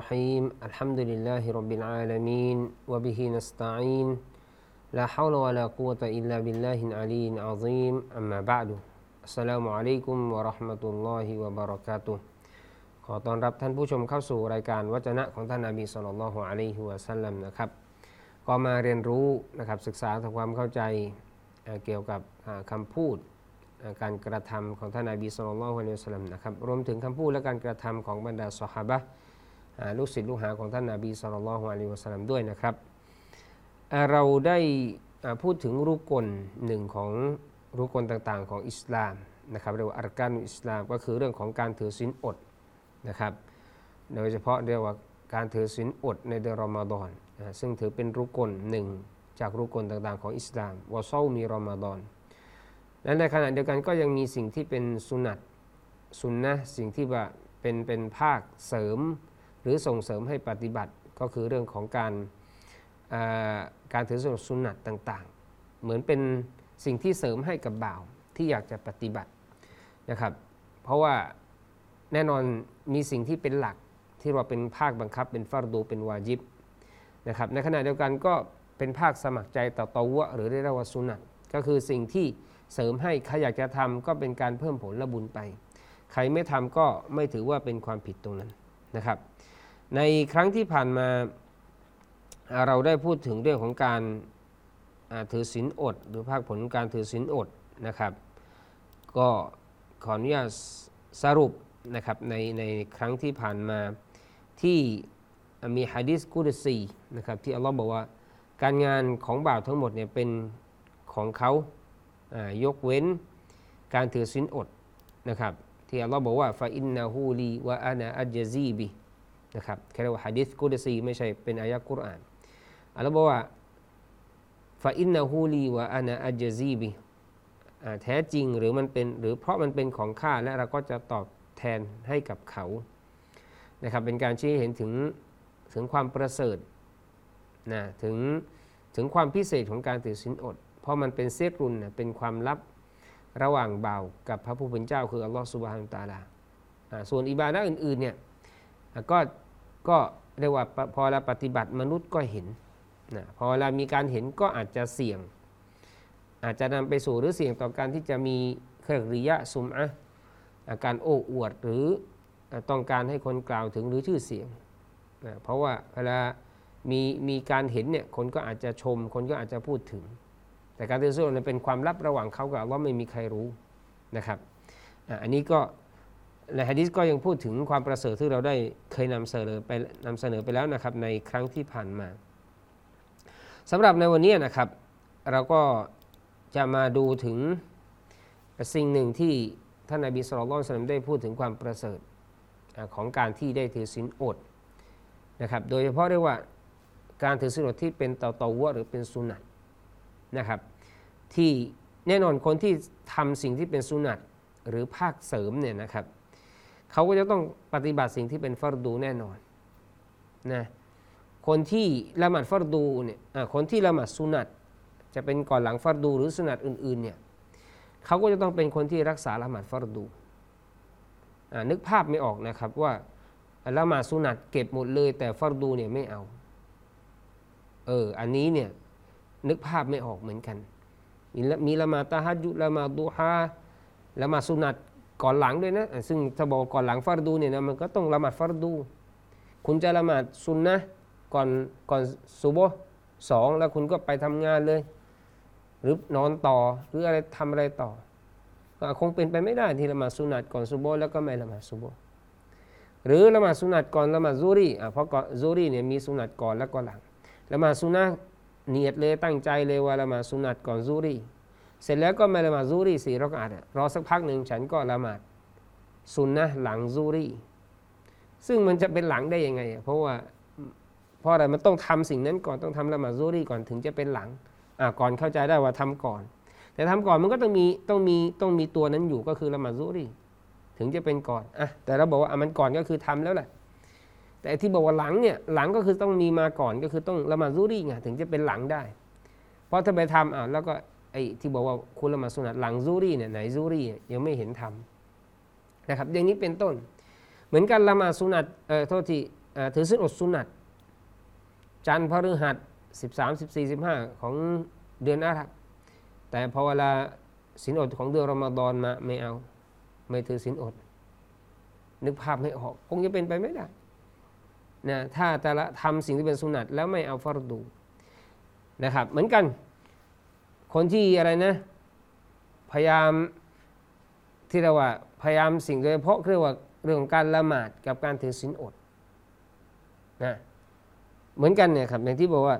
الرحيم الحمد لله رب العالمين وبه نستعين لا حول ولا قوة إلا بالله العلي العظيم أما بعد السلام عليكم ورحمة الله وبركاته ขอต้อนรับท่านผู้ชมเข้าสู่รายการวจนะของท่านนาบีสุลต่านละฮ์อะลัยฮิวะสัลลัมนะครับ ก็มาเรียนรู้นะครับศึกษาทำความเข้าใจเกี่ยวกับคำพูดการกระทำของท่านนาบีสุลต่านละฮ์นะครับรวมถึงคำพูดและการกระทำของบรรดาสหาบะ ลูกศิษย์ลูกหาของท่านนาบีสุลต่านละฮ์อะลัยวะสัลลัมด้วยนะครับ เราได้พูดถึงรุกลหนึ่งของรุกลต่างๆ ของอิสลามนะครับเรียกว่าอัรการอิสลามก็คือเรื่องของการถือศีลอดนะครับโดยเฉพาะเรียกว่าการถือศีลอดในเดือนรอมฎอนซึ่งถือเป็นรุกลหนึ่งจากรุกลต่างๆ ของอิสลามวาเซามีรอมฎอนและในขณะเดียวกันก็ยังมีสิ่งที่เป็นสุนัตสุนนะสิ่งที่ว่าเป็นเป็นภาคเสริม หรือส่งเสริมให้ปฏิบัติก็คือเรื่องของการการถือศีลสุนัตต่างๆ เหมือนเป็นสิ่งที่เสริมให้กับบ่าวที่อยากจะปฏิบัตินะครับ เพราะว่าแน่นอนมีสิ่งที่เป็นหลักที่เราเป็นภาคบังคับ เป็นฟารดูเป็นวาจิบนะครับในขณะเดียวกันก็เป็นภาคสมัครใจต่อตวะหรือเรียกว่าสุนัตก็คือสิ่งที่เสริมให้ใครอยากจะทำก็เป็นการเพิ่มผลละบุญไป ใครไม่ทำก็ไม่ถือว่าเป็นความผิดตรงนั้นนะครับ ในครั้งที่ผ่านมาเราได้พูดถึงเรื่องของการถือศีลอด หรือภาคผลการถือศีลอดนะครับ ก็ขออนุญาตสรุปนะครับในในครั้งที่ผ่านมาที่มีฮะดิษกุดซีนะครับที่อัลลอฮ์บอกว่าการงานของบ่าวทั้งหมดเนี่ยเป็นของเขายกเว้นการถือศีลอดนะครับที่อัลลอฮ์บอกว่าฟาอินนาฮูลีวะอานาอัจซีบิ นะครับแค่เรียกว่าฮะดิษกุดซีไม่ใช่เป็นอายะกุรอานอัลลอฮ์บอกว่าฟาอินนาฮูลีวะอานาอัจซีบิอ่าแท้จริงหรือมันเป็นหรือเพราะมันเป็นของข้าและเราก็จะตอบแทนให้กับเขานะครับเป็นการชี้ให้เห็นถึงถึงความประเสริฐนะถึงถึงความพิเศษของการถือศีลอด เพราะมันเป็นเซตรุนนะเป็นความลับระหว่างเบากับพระผู้เป็นเจ้าคืออัลลอฮฺสุบฮานตาลาส่วนอิบาดะอื่นๆเนี่ย ก็ก็เรียกว่าพอเราปฏิบัติมนุษย์ก็เห็นนะพอเรามีการเห็นก็อาจจะเสี่ยง อาจจะนำไปสู่หรือเสี่ยงต่อการที่จะมีเครือริยะซุมอะอาการโอ้อวดหรือต้องการให้คนกล่าวถึงหรือชื่อเสียงนะเพราะว่าเวลามีมีการเห็นเนี่ยคนก็อาจจะชม คนก็อาจจะพูดถึง แต่การเตือนสติเป็นความลับระหว่างเขากับว่าไม่มีใครรู้นะครับ อันนี้ก็ ในฮะดิษก็ยังพูดถึงความประเสริฐที่เราได้เคยนำเสนอไปนำเสนอไปแล้วนะครับในครั้งที่ผ่านมาสำหรับในวันนี้นะครับ เราก็จะมาดูถึงสิ่งหนึ่งที่ท่านนบีสุลต่านได้พูดถึงความประเสริฐของการที่ได้ถือศีลอดนะครับโดยเฉพาะเรียกว่าการถือศีลอดที่เป็นเตาเตาวะหรือเป็นสุนัตนะครับที่แน่นอนคนที่ทำสิ่งที่เป็นสุนัตหรือภาคเสริมเนี่ยนะครับ เขาก็จะต้องปฏิบัติสิ่งที่เป็นฟารดูแน่นอนนะคนที่ละหมาดฟารดูเนี่ยคนที่ละหมาดสุนัตจะเป็นก่อนหลังฟารดูหรือสุนัตอื่นๆเนี่ยเขาก็จะต้องเป็นคนที่รักษาละหมาดฟารดูนึกภาพไม่ออกนะครับว่าละหมาดสุนัตเก็บหมดเลย แต่ฟารดูเนี่ยไม่เอาเอออันนี้เนี่ยนึกภาพไม่ออกเหมือนกัน มีละมีละหมาดตะฮัดยุละหมาดดูฮาละหมาดสุนัต ก่อนหลังด้วยนะ ซึ่งถ้าบอกก่อนหลังฟารดูเนี่ยนะมันก็ต้องละหมาดฟารดู คุณจะละหมาดซุนนะก่อนก่อนซุบสองแล้วคุณก็ไปทำงานเลย หรือนอนต่อหรืออะไรทำอะไรต่อ ก็คงเป็นไปไม่ได้ที่ละหมาดสุนัตก่อนซุโบแล้วก็ไม่ละหมาดซุโบหรือละหมาดสุนัตก่อนละหมาดซูรีอะเพราะก่อนซูรีเนี่ยมีสุนัตก่อนแล้วก็หลังละหมาดสุนัตเนียดเลยตั้งใจเลยว่าละหมาดสุนัตก่อนซูรี เสร็จแล้วก็ม่ละหมาดซูรี่สี่รักอาดรอสักพักหนึ่งฉันก็ละหมาดสุนนะหลังซูรี่ซึ่งมันจะเป็นหลังได้ยังไง เพราะว่าเพราะอะไรมันต้องทำสิ่งนั้นก่อนต้องทำละหมาดซูรี่ก่อนถึงจะเป็นหลังอ่าก่อนเข้าใจได้ว่าทำก่อน แต่ทำก่อนมันก็ต้องมีต้องมีต้องมีตัวนั้นอยู่ก็คือละหมาดซุรีถึงจะเป็นก่อนอะแต่เราบอกว่าอะมันก่อนก็คือทำแล้วแหละแต่ที่บอกว่าหลังเนี่ยหลังก็คือต้องมีมาก่อนก็คือต้องละหมาดซุรีไงถึงจะเป็นหลังได้ เพราะถ้าไปทำอะแล้วก็ ไอ้ที่บอกว่าคุณละมาสุนัตหลังซุรีเนี่ยไหนซุรียังไม่เห็นทำนะครับ อย่างนี้เป็นต้น เหมือนกันละมาสุนัตเออโทษทีถือศีลอดสุนัตจันทร์พฤหัสสิบสามสิบสี่สิบห้าของเดือนอาหรับ แต่พอเวลาศีลอดของเดือนรอมฎอนมาไม่เอา ไม่ถือศีลอด นึกภาพไม่ออก คงจะเป็นไปไม่ได้นะถ้าแต่ละทำสิ่งที่เป็นสุนัตแล้วไม่เอาฟารดูนะครับ เหมือนกัน คนที่อะไรนะ พยายามที่เราว่าพยายามสิ่งโดยเฉพาะเรียกว่าเรื่องของการละหมาดกับการถือศีลอดนะเหมือนกันเนี่ยครับอย่างที่บอกว่า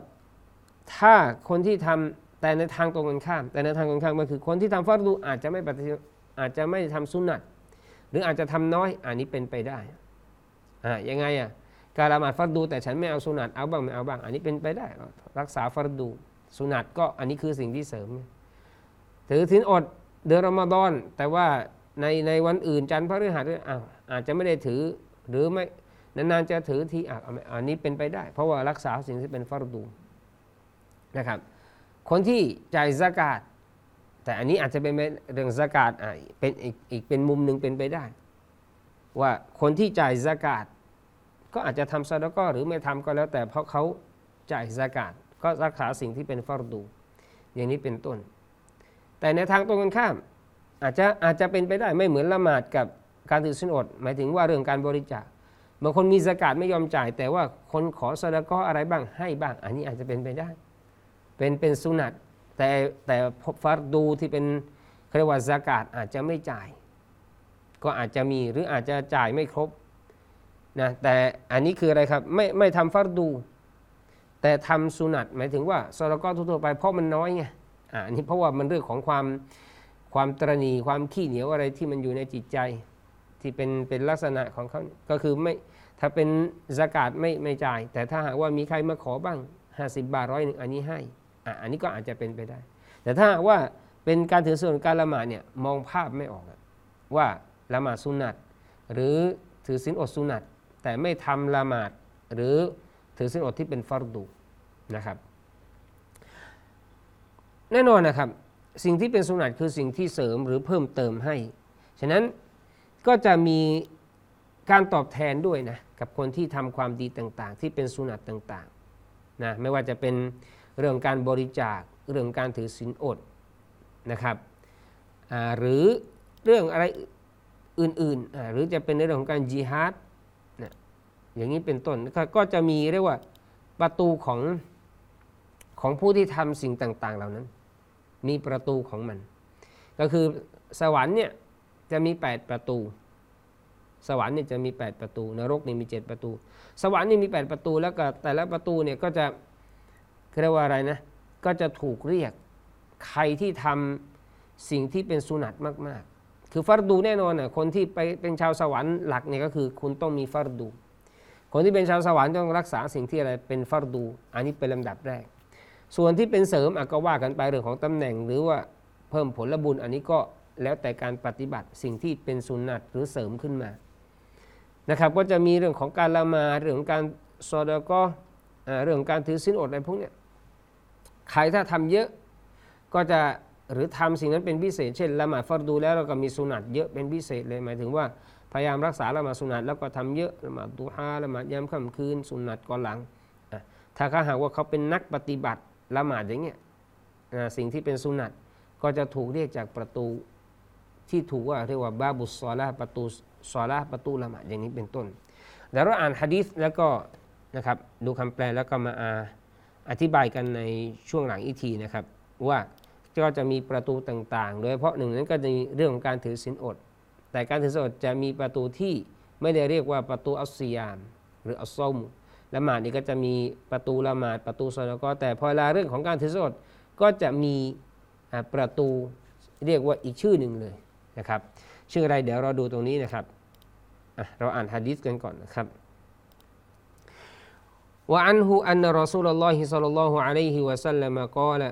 ถ้าคนที่ทำแต่ในทางตรงกันข้าม แต่ในทางตรงกันข้ามก็คือคนที่ทำฟารดูอาจจะไม่ปฏิอาจจะไม่ทำสุนัตหรืออาจจะทำน้อยอันนี้เป็นไปได้อ่ายังไงอะการละหมาดฟัรดู แต่ฉันไม่เอาสุนัตเอาบ้างไม่เอาบ้าง อันนี้เป็นไปได้ รักษาฟัรดู สุนัตก็อันนี้คือสิ่งที่เสริม ถือทินอดเดือนรอมฎอน แต่ว่าในในวันอื่นจันทร์พฤหัสอ้าวอาจจะไม่ได้ถือหรือไม่นานๆจะถือทีอันนี้เป็นไปได้ เพราะว่ารักษาสิ่งที่เป็นฟัรดูนะครับ คนที่จ่ายสกาดแต่อันนี้อาจจะเป็นเรื่องสกาดอ่าเป็นอีกอีกเป็นมุมหนึ่งเป็นไปได้ ว่าคนที่จ่ายสกาดก็อาจจะทำซาดก็หรือไม่ทำก็แล้วแต่เพราะเขาจ่ายสกาด ก็รักษาสิ่งที่เป็นฟารดู อย่างนี้เป็นต้น แต่ในทางตรงกันข้าม อาจจะอาจจะเป็นไปได้ไม่เหมือนละหมาดกับการถือสินอด หมายถึงว่าเรื่องการบริจาคบางคนมีสกาดไม่ยอมจ่าย แต่ว่าคนขอซาดก็อะไรบ้างให้บ้าง อันนี้อาจจะเป็นไปได้ เป็นเป็นสุนัตแต่แต่ฟารดูที่เป็นเรียกว่าสกาดอาจจะไม่จ่าย ก็อาจจะมีหรืออาจจะจ่ายไม่ครบนะแต่อันนี้คืออะไรครับไม่ไม่ทำฟัรดู แต่ทำสุนัตหมายถึงว่าซอลก็ทั่วไปเพราะมันน้อยไงอันนี้เพราะว่ามันเรื่องของความความตรณีความขี้เหนียวอะไรที่มันอยู่ในจิตใจ ที่เป็นเป็นลักษณะของเขาก็คือไม่ถ้าเป็นสกาดไม่ไม่จ่าย แต่ถ้าหากว่ามีใครมาขอบ้าง 50 บาทร้อยหนึ่งอันนี้ให้อะอันนี้ก็อาจจะเป็นไปได้ แต่ถ้าว่าเป็นการถือส่วนการละหมาดเนี่ยมองภาพไม่ออกว่าละหมาดสุนัตหรือถือสินอดสุนัตแต่ไม่ทำละหมาดหรือ ถือสินอดที่เป็นฟารดูนะครับ แน่นอนนะครับ สิ่งที่เป็นสุนัตคือสิ่งที่เสริมหรือเพิ่มเติมให้ ฉะนั้นก็จะมีการตอบแทนด้วยนะกับคนที่ทำความดีต่างๆ ที่เป็นสุนัตต่างๆนะไม่ว่าจะเป็นเรื่องการบริจาคเรื่องการถือศีลอดนะครับหรือเรื่องอะไรอื่นๆ หรือจะเป็นในเรื่องของการจิฮาด อย่างนี้เป็นต้นก็จะมีเรียกว่าประตูของของผู้ที่ทำสิ่งต่าง ๆ เหล่านั้น มีประตูของมัน ก็คือสวรรค์เนี่ยจะมี 8 ประตู สวรรค์เนี่ยจะมี 8 ประตู นรกนี่มี 7 ประตู สวรรค์นี่มี 8 ประตูแล้วก็แต่ละประตูเนี่ยก็จะเรียกว่าอะไรนะก็จะถูกเรียกใครที่ทำสิ่งที่เป็นสุนัตมาก ๆ คือฟัรดูแน่นอนน่ะคนที่ไปเป็นชาวสวรรค์หลักเนี่ยก็คือคุณต้องมีฟัรดู คนที่เป็นชาวสวรรค์ต้องรักษาสิ่งที่อะไรเป็นฟัรดู อันนี้เป็นลำดับแรก ส่วนที่เป็นเสริมก็ว่ากันไปเรื่องของตำแหน่ง หรือว่าเพิ่มผลบุญอันนี้ก็แล้วแต่การปฏิบัติสิ่งที่เป็นสุนัตหรือเสริมขึ้นมานะครับก็จะมีเรื่องของการละมาเรื่องของการซอดก็เรื่องการถือสินอดอะไรพวกเนี้ยใครถ้าทำเยอะก็จะหรือทำสิ่งนั้นเป็นพิเศษ เช่นละหมาดฟัรดูแล้วเราก็มีสุนัตเยอะเป็นพิเศษเลยหมายถึงว่า พยายามรักษาละหมาดสุนัตแล้วก็ทำเยอะละหมาดดูฮาละหมาดยามค่ำคืนสุนัตก่อนหลัง ถ้าเขาหากว่าเขาเป็นนักปฏิบัติละหมาดอย่างเงี้ยสิ่งที่เป็นสุนัตก็จะถูกเรียกจากประตูที่ถูกว่าเรียกว่าบาบุสซอลาประตูซอลาประตูละหมาดอย่างนี้เป็นต้นเดี๋ยวเราอ่านฮะดีษแล้วก็นะครับดูคำแปลแล้วก็มาอาอธิบายกันในช่วงหลังอีกทีนะครับ ว่าก็จะมีประตูต่างๆ โดยเฉพาะหนึ่งนั้นก็จะมีเรื่องของการถือศีลอด แต่การถือศีลดจะมีประตูที่ไม่ได้เรียกว่าประตูอัสซียามหรืออัสซมละหมาดนี่ก็จะมีประตูละหมาดประตูสอนก็แต่พอเวลาเรื่องของการถือศีลดก็จะมีประตูเรียกว่าอีกชื่อหนึ่งเลยนะครับ ชื่ออะไรเดี๋ยวเราดูตรงนี้นะครับเราอ่านฮะดิษกันก่อนนะครับว่าอันหูอันรอสูลลอฮิสัลลัลลอฮุอะลัยฮิวะสัลลัมกล่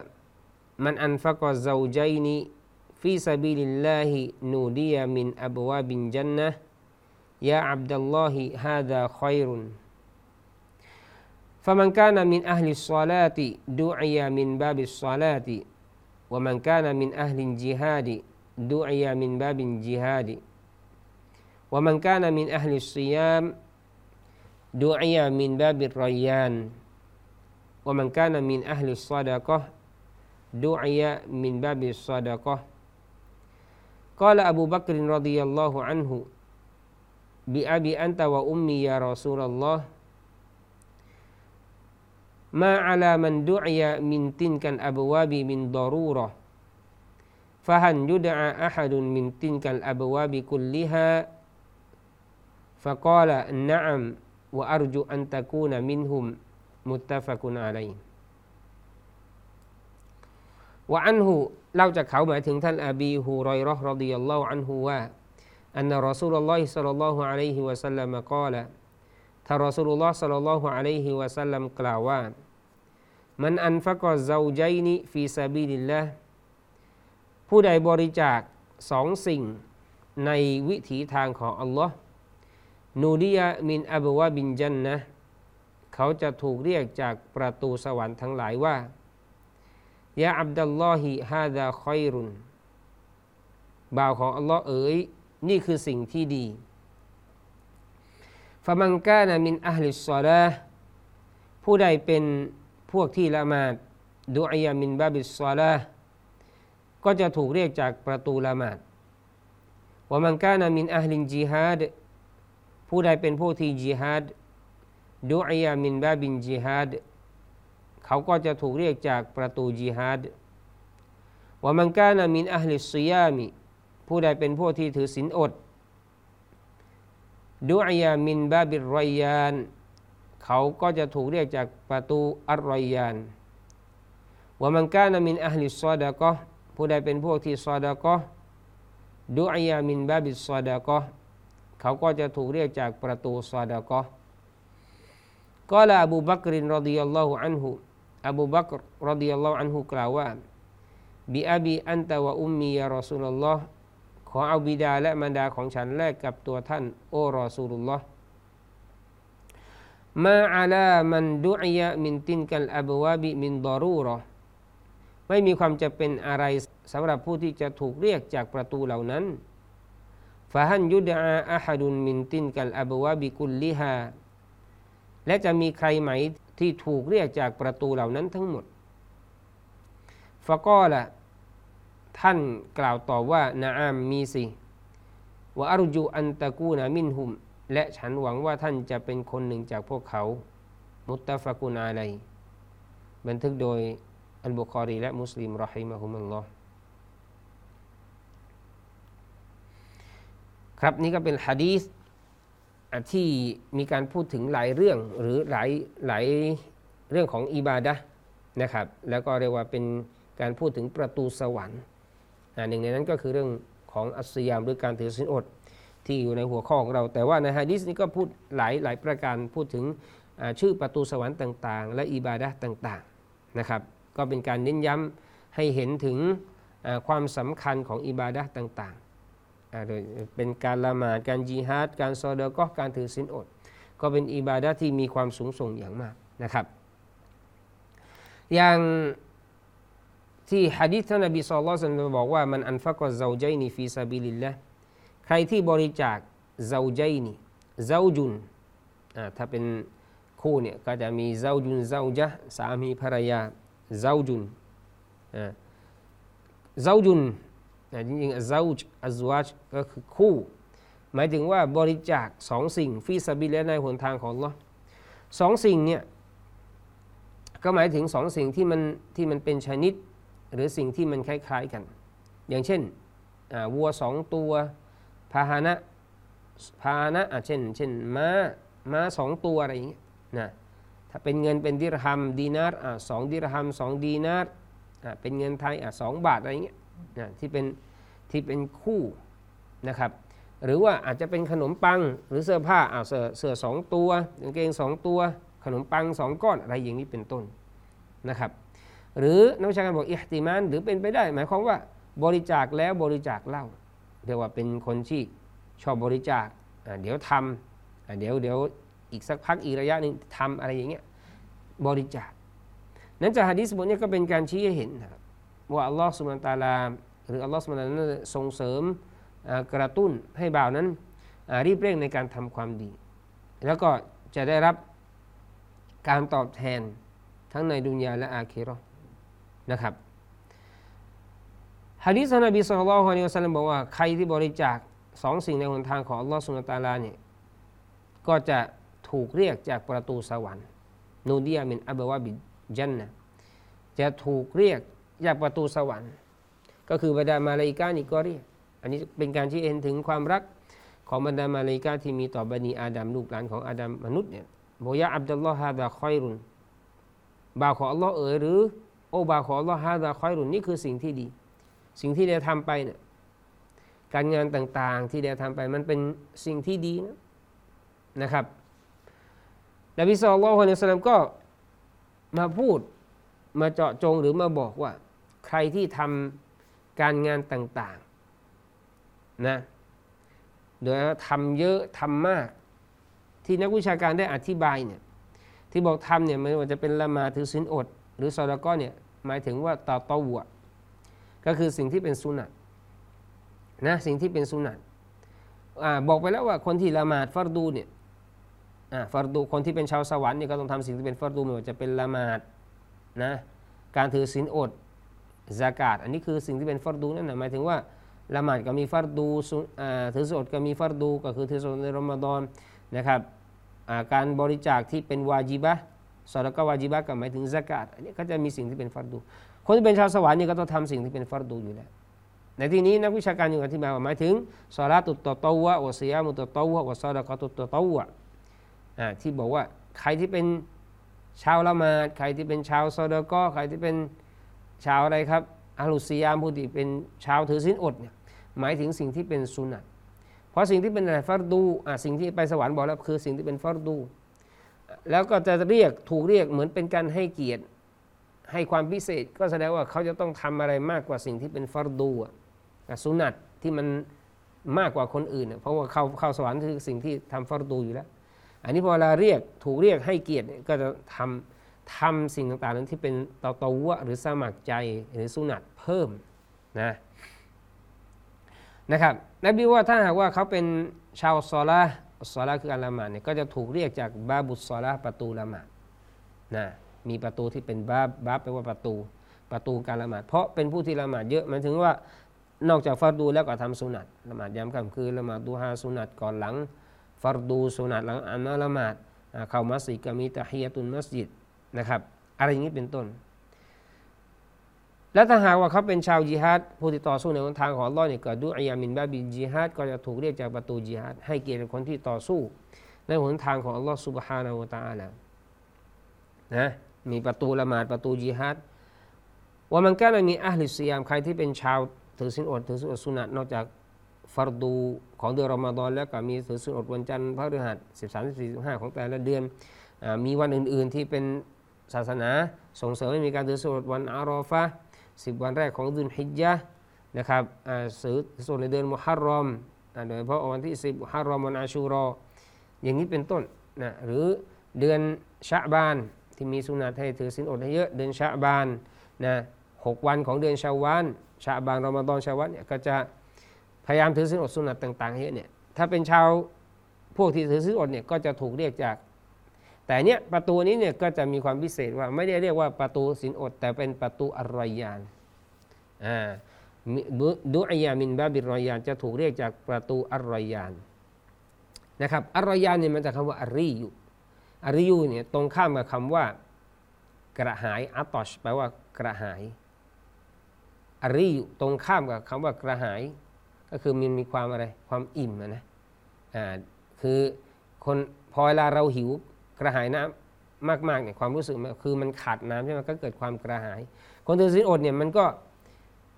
دعي من باب الريان ومن كان من أهل الصدقة دعي من باب الصدقة قال أبو بكر رضي الله عنه بأبي أنت وأمي يا رسول الله ما على من دعي من تلك الأبواب من ضرورة فهل يدعى أحد من تلك الأبواب كلها؟ فقال نعم وأرجو أن تكون منهم متفق عليه. وعنه เล่าจากเขาหมายถึงท่านอบีฮูรอยรอรดิยัลลอฮุอันฮูว่าأن رسول الله صلى الله عليه وسلم กล่าวท่านรอซูลุลลอฮ์สัลลัลลอฮุอะลัยฮิวะสัลลัมกล่าวว่าمن أنفق زوجين في سبيل اللهผู้ใดบริจาคสองสิ่งในวิถีทางของอัลลอฮ์นูดียามินอับวะบินจันนะเขาจะถูกเรียกจากประตูสวรรค์ทั้งหลายว่า ยาอับดัลลอฮิฮาดาคอยรุนบ่าวของอัลลอฮ์เอ๋ยนี่คือสิ่งที่ดีฟามังกานามินอัลลิสซอลาผู้ใดเป็นพวกที่ละหมาดدعي من باب الصلاة ก็จะถูกเรียกจากประตูละหมาดومن كان من أهل الجهادผู้ใดเป็นพวกที่จิฮาดدعي من باب الجهاد เขาก็จะถูกเรียกจากประตูจิฮาดومن كان من أهل الصيامผู้ใดเป็นผู้ที่ถือศีลอดدعي من باب الريان เขาก็จะถูกเรียกจากประตูอัลรอยานومن كان من أهل الصدقة ก็ผู้ใดเป็นพวกที่ซอดะเกาะฮ์ دعي من باب الصدقةเขาก็จะถูกเรียกจากประตูซอดะก็ก็ละอบูบักรินรดิยัลลอฮุอันฮุ อบูบักรรดิยัลลอฮุอันฮุกล่าวว่าبأبي أنت وأمي يا رسول اللهขอเอาบิดาและมารดาของฉันแลกกับตัวท่าน โอ้รอสูลุลลอฮ์มาอาลามันดุอายะมินตินกัลอับวาบิมินดอรูรอไม่มีความจะเป็นอะไรสำหรับผู้ที่จะถูกเรียกจากประตูเหล่านั้นฟาฮันยุดอาอาฮัดุนมินตินกัลอับวาบิกุลลิฮาและจะมีใครไหม ที่ถูกเรียกจากประตูเหล่านั้นทั้งหมดฟะก็ละท่านกล่าวตอบว่านาอามมีสิว่าอารจูอันตะกูนามินหุม และฉันหวังว่าท่านจะเป็นคนหนึ่งจากพวกเขา มุตตะฟะกุนาไลบันทึกโดยอัลบุคอรีและมุสลิมรอฮิมะฮุมัลลอฮ์ครับนี่ก็เป็นฮะดีษ ที่มีการพูดถึงหลายเรื่องหรือหลายหลายเรื่องของอิบาดะนะครับ แล้วก็เรียกว่าเป็นการพูดถึงประตูสวรรค์หนึ่งในนั้นก็คือเรื่องของอัสยามหรือการถือศีลอดที่อยู่ในหัวข้อของเรา แต่ว่าในฮะดิษนี้ก็พูดหลายหลายประการพูดถึงชื่อประตูสวรรค์ต่าง ๆ และอิบาดะต่างๆนะครับ ก็เป็นการเน้นย้ำให้เห็นถึงความสำคัญของอิบาดะต่างๆ โดยเป็นการละหมาดการจีฮาดการซอเดก็การถือศีลอด ก็เป็นอิบาดะที่มีความสูงส่งอย่างมากนะครับ อย่างที่ฮะดิษท่านนบีสุลต่านบอกว่าمن أنفق زوجين في سبيل اللهใครที่บริจาคزوجين زوج ถ้าเป็นคู่เนี่ยก็จะมีเซาจุนเซาจะสามีภรรยาเซาจุนเซาจุน นะจริงๆซาอจอัซวาจก็คือคู่ หมายถึงว่าบริจาคสองสิ่งفي سبيل الله ในหนทางของอัลลอฮ์สองสิ่งเนี่ยก็หมายถึงสองสิ่งที่มันที่มันเป็นชนิด หรือสิ่งที่มันคล้ายๆกัน อย่างเช่นวัวสองตัวพาหนะพาหนะเช่น เช่นม้าม้าสองตัวอะไรอย่างเงี้ยนะถ้าเป็นเงินเป็นดิรฮัมดีนาร์สองดิรฮัมสองดีนาร์เป็นเงินไทยสองบาทอะไรอย่างเงี้ย นะที่เป็นที่เป็นคู่นะครับ หรือว่าอาจจะเป็นขนมปังหรือเสื้อผ้าอ่าเสื้อเสื้อสองตัวกางเกงสองตัว ขนมปังสองก้อนอะไรอย่างนี้เป็นต้นนะครับ หรือนักวิชาการบอกอิฮติมานหรือเป็นไปได้ หมายความว่าบริจาคแล้วบริจาคเล่าเรียกว่าเป็นคนที่ชอบบริจาคเดี๋ยวทำเดี๋ยวเดี๋ยวอีกสักพักอีกระยะหนึ่งทำอะไรอย่างเงี้ยบริจาคนั้นจากฮะดิษบทนี้ก็เป็นการชี้ให้เห็นนะครับ ว่าอัลลอฮ์สุบานตาลาหรืออัลลอฮ์สุบานตาลาส่งเสริมกระตุ้นให้บ่าวนั้นรีบเร่งในการทำความดี แล้วก็จะได้รับการตอบแทนทั้งในดุนยาและอาคิเราะห์นะครับฮะดีษนบีสุลต่านละฮ์อะลัยฮิวะสัลลัมบอกว่าใครที่บริจาคสองสิ่งในหนทางของอัลลอฮ์สุลตาลาเนี่ยก็จะถูกเรียกจากประตูสวรรค์นูดียมินอับวาบิจันนะจะถูกเรียก จากประตูสวรรค์ ก็คือบรรดามาลาอิกานี่ก็เรีอันนี้เป็นการที่เห็นถึงความรักของบรรดามาลาอิกาที่มีต่อบันีอาดัมลูกหลานของอาดัมมนุษย์เนี่ยบอยาอับดุลลอฮ์ฮาดะคอยรุนบ่าวของอัลลอฮ์เอ๋ยหรือโอ้บ่าวของอัลลอฮ์ฮาดะคอยรุนนี่คือสิ่งที่ดี สิ่งที่เราทำไปเนี่ยการงานต่างๆที่เราทำไปมันเป็นสิ่งที่ดีนะนะครับนบีสุลต่านละสลัมก็มาพูดมาเจาะจงหรือมาบอกว่า ใครที่ทำการงานต่างๆนะโดยทำเยอะทำมาก ที่นักวิชาการได้อธิบายเนี่ยที่บอกทำเนี่ยไม่ว่าจะเป็นละมาถือศีลอด หรือซอดก้อเนี่ยหมายถึงว่าตาตอวก็คือสิ่งที่เป็นสุนัตนะสิ่งที่เป็นสุนัตบอกไปแล้วว่าคนที่ละหมาดฟัรดูเนี่ยฟัรดูคนที่เป็นชาวสวรรค์เนี่ยก็ต้องทำสิ่งที่เป็นฟัรดูไม่ว่าจะเป็นละหมาดนะการถือศีลอด ซากาตอันนี้คือสิ่งที่เป็นฟัรดูนั่นนะหมายถึงว่าละหมาดก็มีฟัรดูถือศีลอดก็มีฟัรดูก็คือถือศีลในรอมฎอนนะครับการบริจาคที่เป็นวาจิบะสอดก็วาจิบะก็หมายถึงซากาตอันนี้ก็จะมีสิ่งที่เป็นฟัรดู คนที่เป็นชาวสวรรค์นี่ก็ต้องทำสิ่งที่เป็นฟัรดูอยู่แล้วในที่นี้นักวิชาการยังอธิบายว่าหมายถึงสลาตุตตตวะวะเสียมุตตวะวะซอดกตุตตวะที่บอกว่าใครที่เป็นชาวละหมาดใครที่เป็นชาวซอดก็ใครที่เป็น ชาวอะไรครับอาลุซียามผู้ที่เป็นชาวถือศีลอดเนี่ยหมายถึงสิ่งที่เป็นสุนัตเพราะสิ่งที่เป็นอะไรฟัรดูสิ่งที่ไปสวรรค์บอกแล้วคือสิ่งที่เป็นฟัรดู แล้วก็จะเรียกถูกเรียกเหมือนเป็นการให้เกียรติให้ความพิเศษก็แสดงว่าเขาจะต้องทำอะไรมากกว่าสิ่งที่เป็นฟัรดูสุนัตที่มันมากกว่าคนอื่น เพราะว่าเข้าเข้าสวรรค์คือสิ่งที่ทำฟัรดูอยู่แล้ว อันนี้พอเราเรียกถูกเรียกให้เกียรติก็จะทำ ทำสิ่งต่างๆนั้นที่เป็นตอตวะหรือสมัครใจหรือสุนัตเพิ่มนะนะครับนบีว่าถ้าหากว่าเขาเป็นชาวซอลาซอลาคือการละหมาดเนี่ยก็จะถูกเรียกจากบาบุซอลาประตูละหมาดนะมีประตูที่เป็นบาบบาบแปลว่าประตูประตูการละหมาดเพราะเป็นผู้ที่ละหมาดเยอะมันถึงว่านอกจากฟัรดูแล้วก็ทำสุนัตละหมาดยามค่ำคืนละหมาดดูฮาสุนัตก่อนหลังฟัรดูสุนัตหลังอันละหมาดเข้ามัสยิดก็มีตะฮียตุนมัสยิด นะครับ อะไรอย่างนี้เป็นต้น และถ้าหากว่าเขาเป็นชาวจิฮัดผู้ที่ต่อสู้ในหนทางของอัลลอฮ์เนี่ยก็دعي من باب الجهادก็จะถูกเรียกจากประตูจิฮัดให้เกียรติคนที่ต่อสู้ในหนทางของอัลลอฮ์سبحانه وتعالىนะมีประตูละหมาดประตูจิฮัดومن كان من أهل الصيامใครที่เป็นชาวถือศีลอดถือศีลอดสุนัตนอกจากฟัรดูของเดือนรอมฎอนแล้วก็มีถือศีลอดวันจันทร์พระฤหัสสิบสามสิบสี่สิบห้าของแต่ละเดือน มีวันอื่นๆที่เป็น ศาสนา ส่งเสริมให้มีการถือสินอดวันอารอฟะสิบวันแรกของเดือนฮิจญะนะครับสือส่วนในเดือนมุฮัรรอมโดยเฉพาะวันที่สิบมุฮัรรอมวันอาชูรอ อย่างนี้เป็นต้นนะหรือเดือนชะบานที่มีสุนัตให้ถือสินอดให้เยอะเดือนชะบานนะหกวันของเดือนชาววันชาบางรอมฎอนชาววันเนี่ยก็จะพยายามถือศีลอดสุนัตต่างๆเยอะเนี่ยถ้าเป็นชาวพวกที่ถือศีลอดเนี่ยก็จะถูกเรียกจาก แต่เนี้ยประตูนี้เนี่ยก็จะมีความพิเศษว่าไม่ได้เรียกว่าประตูศีลอด แต่เป็นประตูอรอยานอ่าดูอายามินบาบิรอยานจะถูกเรียกจากประตูอรอยานนะครับอรอยานเนี่ยมันจะคำว่าอรียูอรียูเนี่ยตรงข้ามกับคำว่า กระหายอัตชแปลว่ากระหายอรีอยู่ตรงข้ามกับคำว่ากระหาย ก็คือมันมีความอะไรความอิ่มนะอ่าคือคนพอเวลาเราหิว กระหายน้ำมากๆเนี่ยความรู้สึกคือมันขาดน้ำใช่ไหมก็เกิดความกระหาย คนถือศีลอดเนี่ยมันก็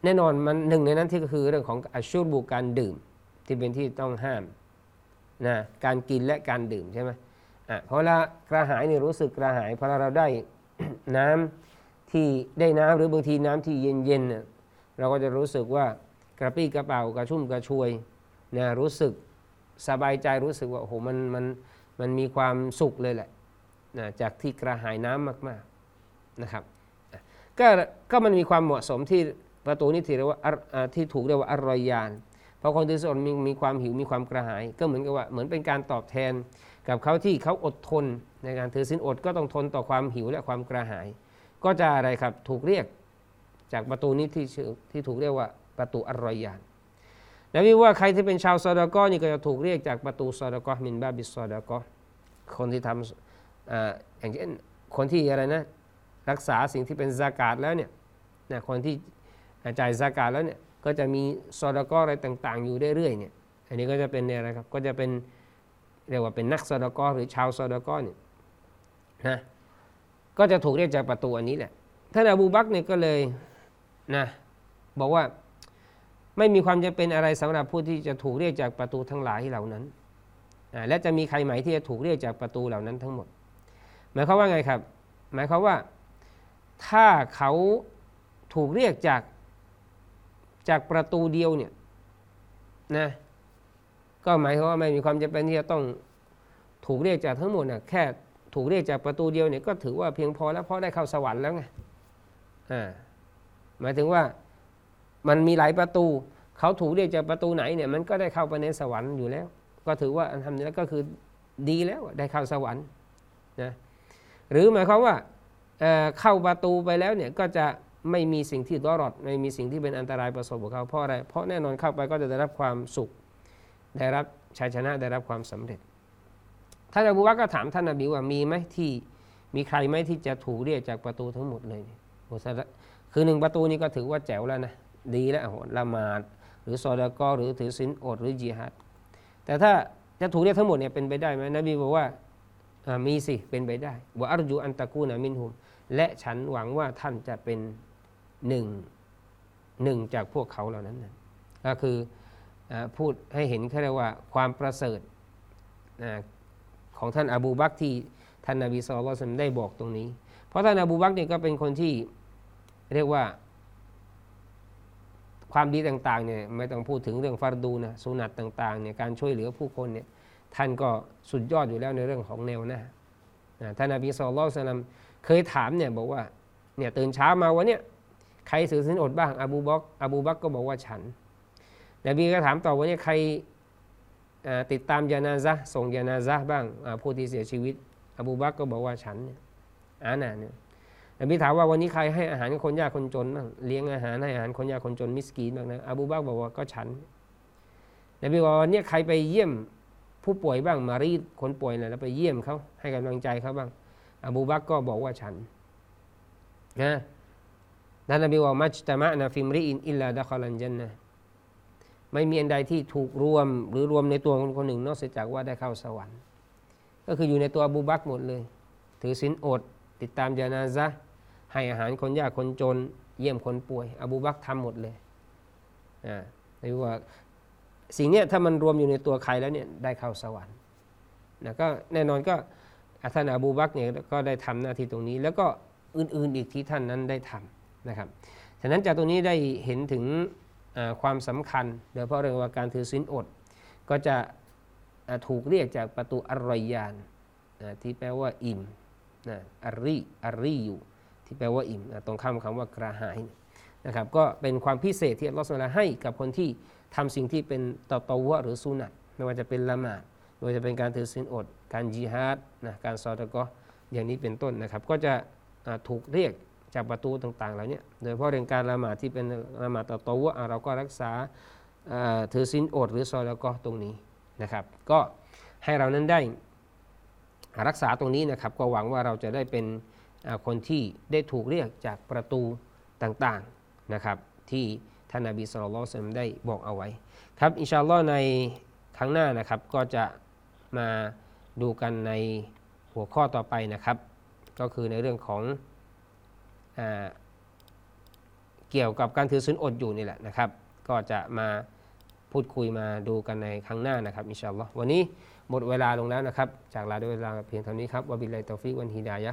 แน่นอนมันหนึ่งในนั้นที่ก็คือเรื่องของอชูบูการดื่มที่เป็นที่ต้องห้ามนะการกินและการดื่มใช่ไหมอะพอเวลากระหายเนี่ยรู้สึกกระหายพอเราได้น้ำที่ได้น้ำหรือบางทีน้ำที่เย็นๆเราก็จะรู้สึกว่ากระปี้กระเป๋ากระชุ่มกระชวยนะรู้สึกสบายใจรู้สึกว่าโอ้โหมันมัน มันมีความสุขเลยแหละนะจากที่กระหายน้ำมากๆนะครับก็ก็มันมีความเหมาะสมที่ประตูนี้ถือว่าที่ถูกเรียกว่าอรอยยานเพราะคนที่สนมีมีความหิวมีความกระหาย ก็เหมือนกับว่าเหมือนเป็นการตอบแทนกับเขาที่เขาอดทนในการถือศีลอดก็ต้องทนต่อความหิวและความกระหาย ก็จะอะไรครับถูกเรียกจากประตูนี้ที่ที่ถูกเรียกว่าประตูอรรอยาน นบีว่าใครที่เป็นชาวซอดากอนี่ก็จะถูกเรียกจากประตูซอดากอมินบาบิซอดากอคนที่ทำอ่าอย่างเช่นคนที่อะไรนะรักษาสิ่งที่เป็นซากาศแล้วเนี่ยนะคนที่จ่ายซากาศแล้วเนี่ยก็จะมีซอดากออะไรต่าง ๆ อยู่เรื่อยๆเนี่ยอันนี้ก็จะเป็นอะไรครับก็จะเป็นเรียกว่าเป็นนักซอดากอหรือชาวซอดากอเนี่ยนะก็จะถูกเรียกจากประตูอันนี้แหละท่านอบูบักเนี่ยก็เลยนะบอกว่า ไม่มีความจำเป็นอะไรสำหรับผู้ที่จะถูกเรียกจากประตูทั้งหลายเหล่านั้น และจะมีใครไหมที่จะถูกเรียกจากประตูเหล่านั้นทั้งหมด หมายความว่าไงครับ หมายความว่าถ้าเขาถูกเรียกจากจากประตูเดียวเนี่ยนะก็หมายความว่าไม่มีความจำเป็นที่จะต้องถูกเรียกจากทั้งหมดนะแค่ถูกเรียกจากประตูเดียวเนี่ยก็ถือว่าเพียงพอแล้วเพราะได้เข้าสวรรค์แล้วไงอ่าหมายถึงว่า มันมีหลายประตู เขาถูกเรียกจากประตูไหนเนี่ยมันก็ได้เข้าไปในสวรรค์อยู่แล้ว ก็ถือว่าอันทำนี้ก็คือดีแล้วได้เข้าสวรรค์นะหรือหมายความว่าเเข้าประตูไปแล้วเนี่ยก็จะไม่มีสิ่งที่ดอรอดไม่มีสิ่งที่เป็นอันตรายประสบกับเขาเพราะอะไรเพราะแน่นอนเข้าไปก็จะได้รับความสุข ได้รับชัยชนะได้รับความสำเร็จท่านอบูบักก็ถามท่านนบีว่ามีไหมที่มีใครไหมที่จะถูกเรียกจากประตูทั้งหมดเลยโอ้คือหนึ่งประตูนี้ก็ถือว่าแจ๋วแล้วนะ ดีแล้วละหมาดหรือซอดากอหรือถือศีลอดหรือจิฮัดแต่ถ้าจะถูกเรียกทั้งหมดเนี่ยเป็นไปได้ไหมนบีบอกว่ามีสิเป็นไปได้ว่าอัรจูอันตะกูนามินหุมและฉันหวังว่าท่านจะเป็นหนึ่งหนึ่งจากพวกเขาเหล่านั้นนะก็คืออพูดให้เห็นแค่ว่าความประเสริฐของท่านอบูบักที่ท่านนาบีสุลต่านได้บอกตรงนี้ เพราะท่านอบูบักเนี่ยก็เป็นคนที่เรียกว่า ความดีต่างๆเนี่ยไม่ต้องพูดถึงเรื่องฟารดูนะสุนัตต่างๆเนี่ยการช่วยเหลือผู้คนเนี่ยท่านก็สุดยอดอยู่แล้วในเรื่องของแนวหน้าท่านนบีสุลต่านเคยถามเนี่ยบอกว่าเนี่ยตื่นเช้ามาวันเนี้ยใครสือสินอดบ้างอบูบักอบูบักก็บอกว่าฉันนบีก็ถามต่อวันนี้ใครติดตามยานาซะส่งยานาซะบ้างผู้ที่เสียชีวิต อบูบักก็บอกว่าฉันเนี่ยอ่าน่ะเนี่ย นบีถามว่าวันนี้ใครให้อาหารคนยากคนจนบ้างเลี้ยงอาหารให้อาหารคนยากคนจนมิสกีนบ้างนะอบูบักบอกว่าก็ฉันนบีบอกวันนี้ใครไปเยี่ยมผู้ป่วยบ้างمريضคนป่วยนะแล้วไปเยี่ยมเขาให้กำลังใจเขาบ้าง อบูบักก็บอกว่าฉันนะท่านนบีว่า ما اجتمعن في امرئ إلا دخل الجنةไม่มีอันใดที่ถูกรวมหรือรวมในตัวคนคนหนึ่ง นอกจากว่าได้เข้าสวรรค์ ก็คืออยู่ในตัวอบูบักหมดเลย ถือศีลอด ติดตามจานาซะ ให้อาหารคนยากคนจน เยี่ยมคนป่วย อบูบักทำหมดเลยอ่าหรือว่าสิ่งนี้ถ้ามันรวมอยู่ในตัวใครแล้วเนี่ยได้เข้าสวรรค์นะก็แน่นอนก็ท่านอบูบักเนี่ยก็ได้ทำหน้าที่ตรงนี้ แล้วก็อื่นๆอีกที่ท่านนั้นได้ทำนะครับฉะนั้นจากตรงนี้ได้เห็นถึงความสำคัญ โดยเฉพาะเรื่องว่าการถือศีลอด ก็จะถูกเรียกจากประตูอรอยานที่แปลว่าอิ่มอารีอารีอยู่ ที่แปลว่าอิ่มตรงคำคำว่ากระหายนะครับก็เป็นความพิเศษที่อัลลอฮฺให้กับคนที่ทำสิ่งที่เป็นตอตวะหรือสุนัตไม่ว่าจะเป็นละหมาดไม่ว่าจะเป็นการถือศีลอด การจิฮาดนะการซอดก็อย่างนี้เป็นต้นนะครับ ก็จะถูกเรียกจากประตูต่างๆเหล่านี้โดยเฉพาะเรื่องการละหมาดที่เป็นละหมาดต่อตัวเราก็รักษาถือศีลอด หรือซอยแล้วก็ตรงนี้นะครับ ก็ให้เรานั้นได้รักษาตรงนี้นะครับ ก็หวังว่าเราจะได้เป็น คนที่ได้ถูกเรียกจากประตูต่างๆนะครับ ที่ท่านนาบีสุลต่านได้บอกเอาไว้ ครับอินชาอัลลอฮ์ในครั้งหน้านะครับก็จะมาดูกันในหัวข้อต่อไปนะครับ ก็คือในเรื่องของเกี่ยวกับการถือศีลอดอยู่นี่แหละนะครับ ก็จะมาพูดคุยมาดูกันในครั้งหน้านะครับอินชาอัลลอฮ์วันนี้หมดเวลาลงแล้วนะครับ จากลาด้วยเวลาเพียงเท่านี้ครับوبالله التوفيق والهداية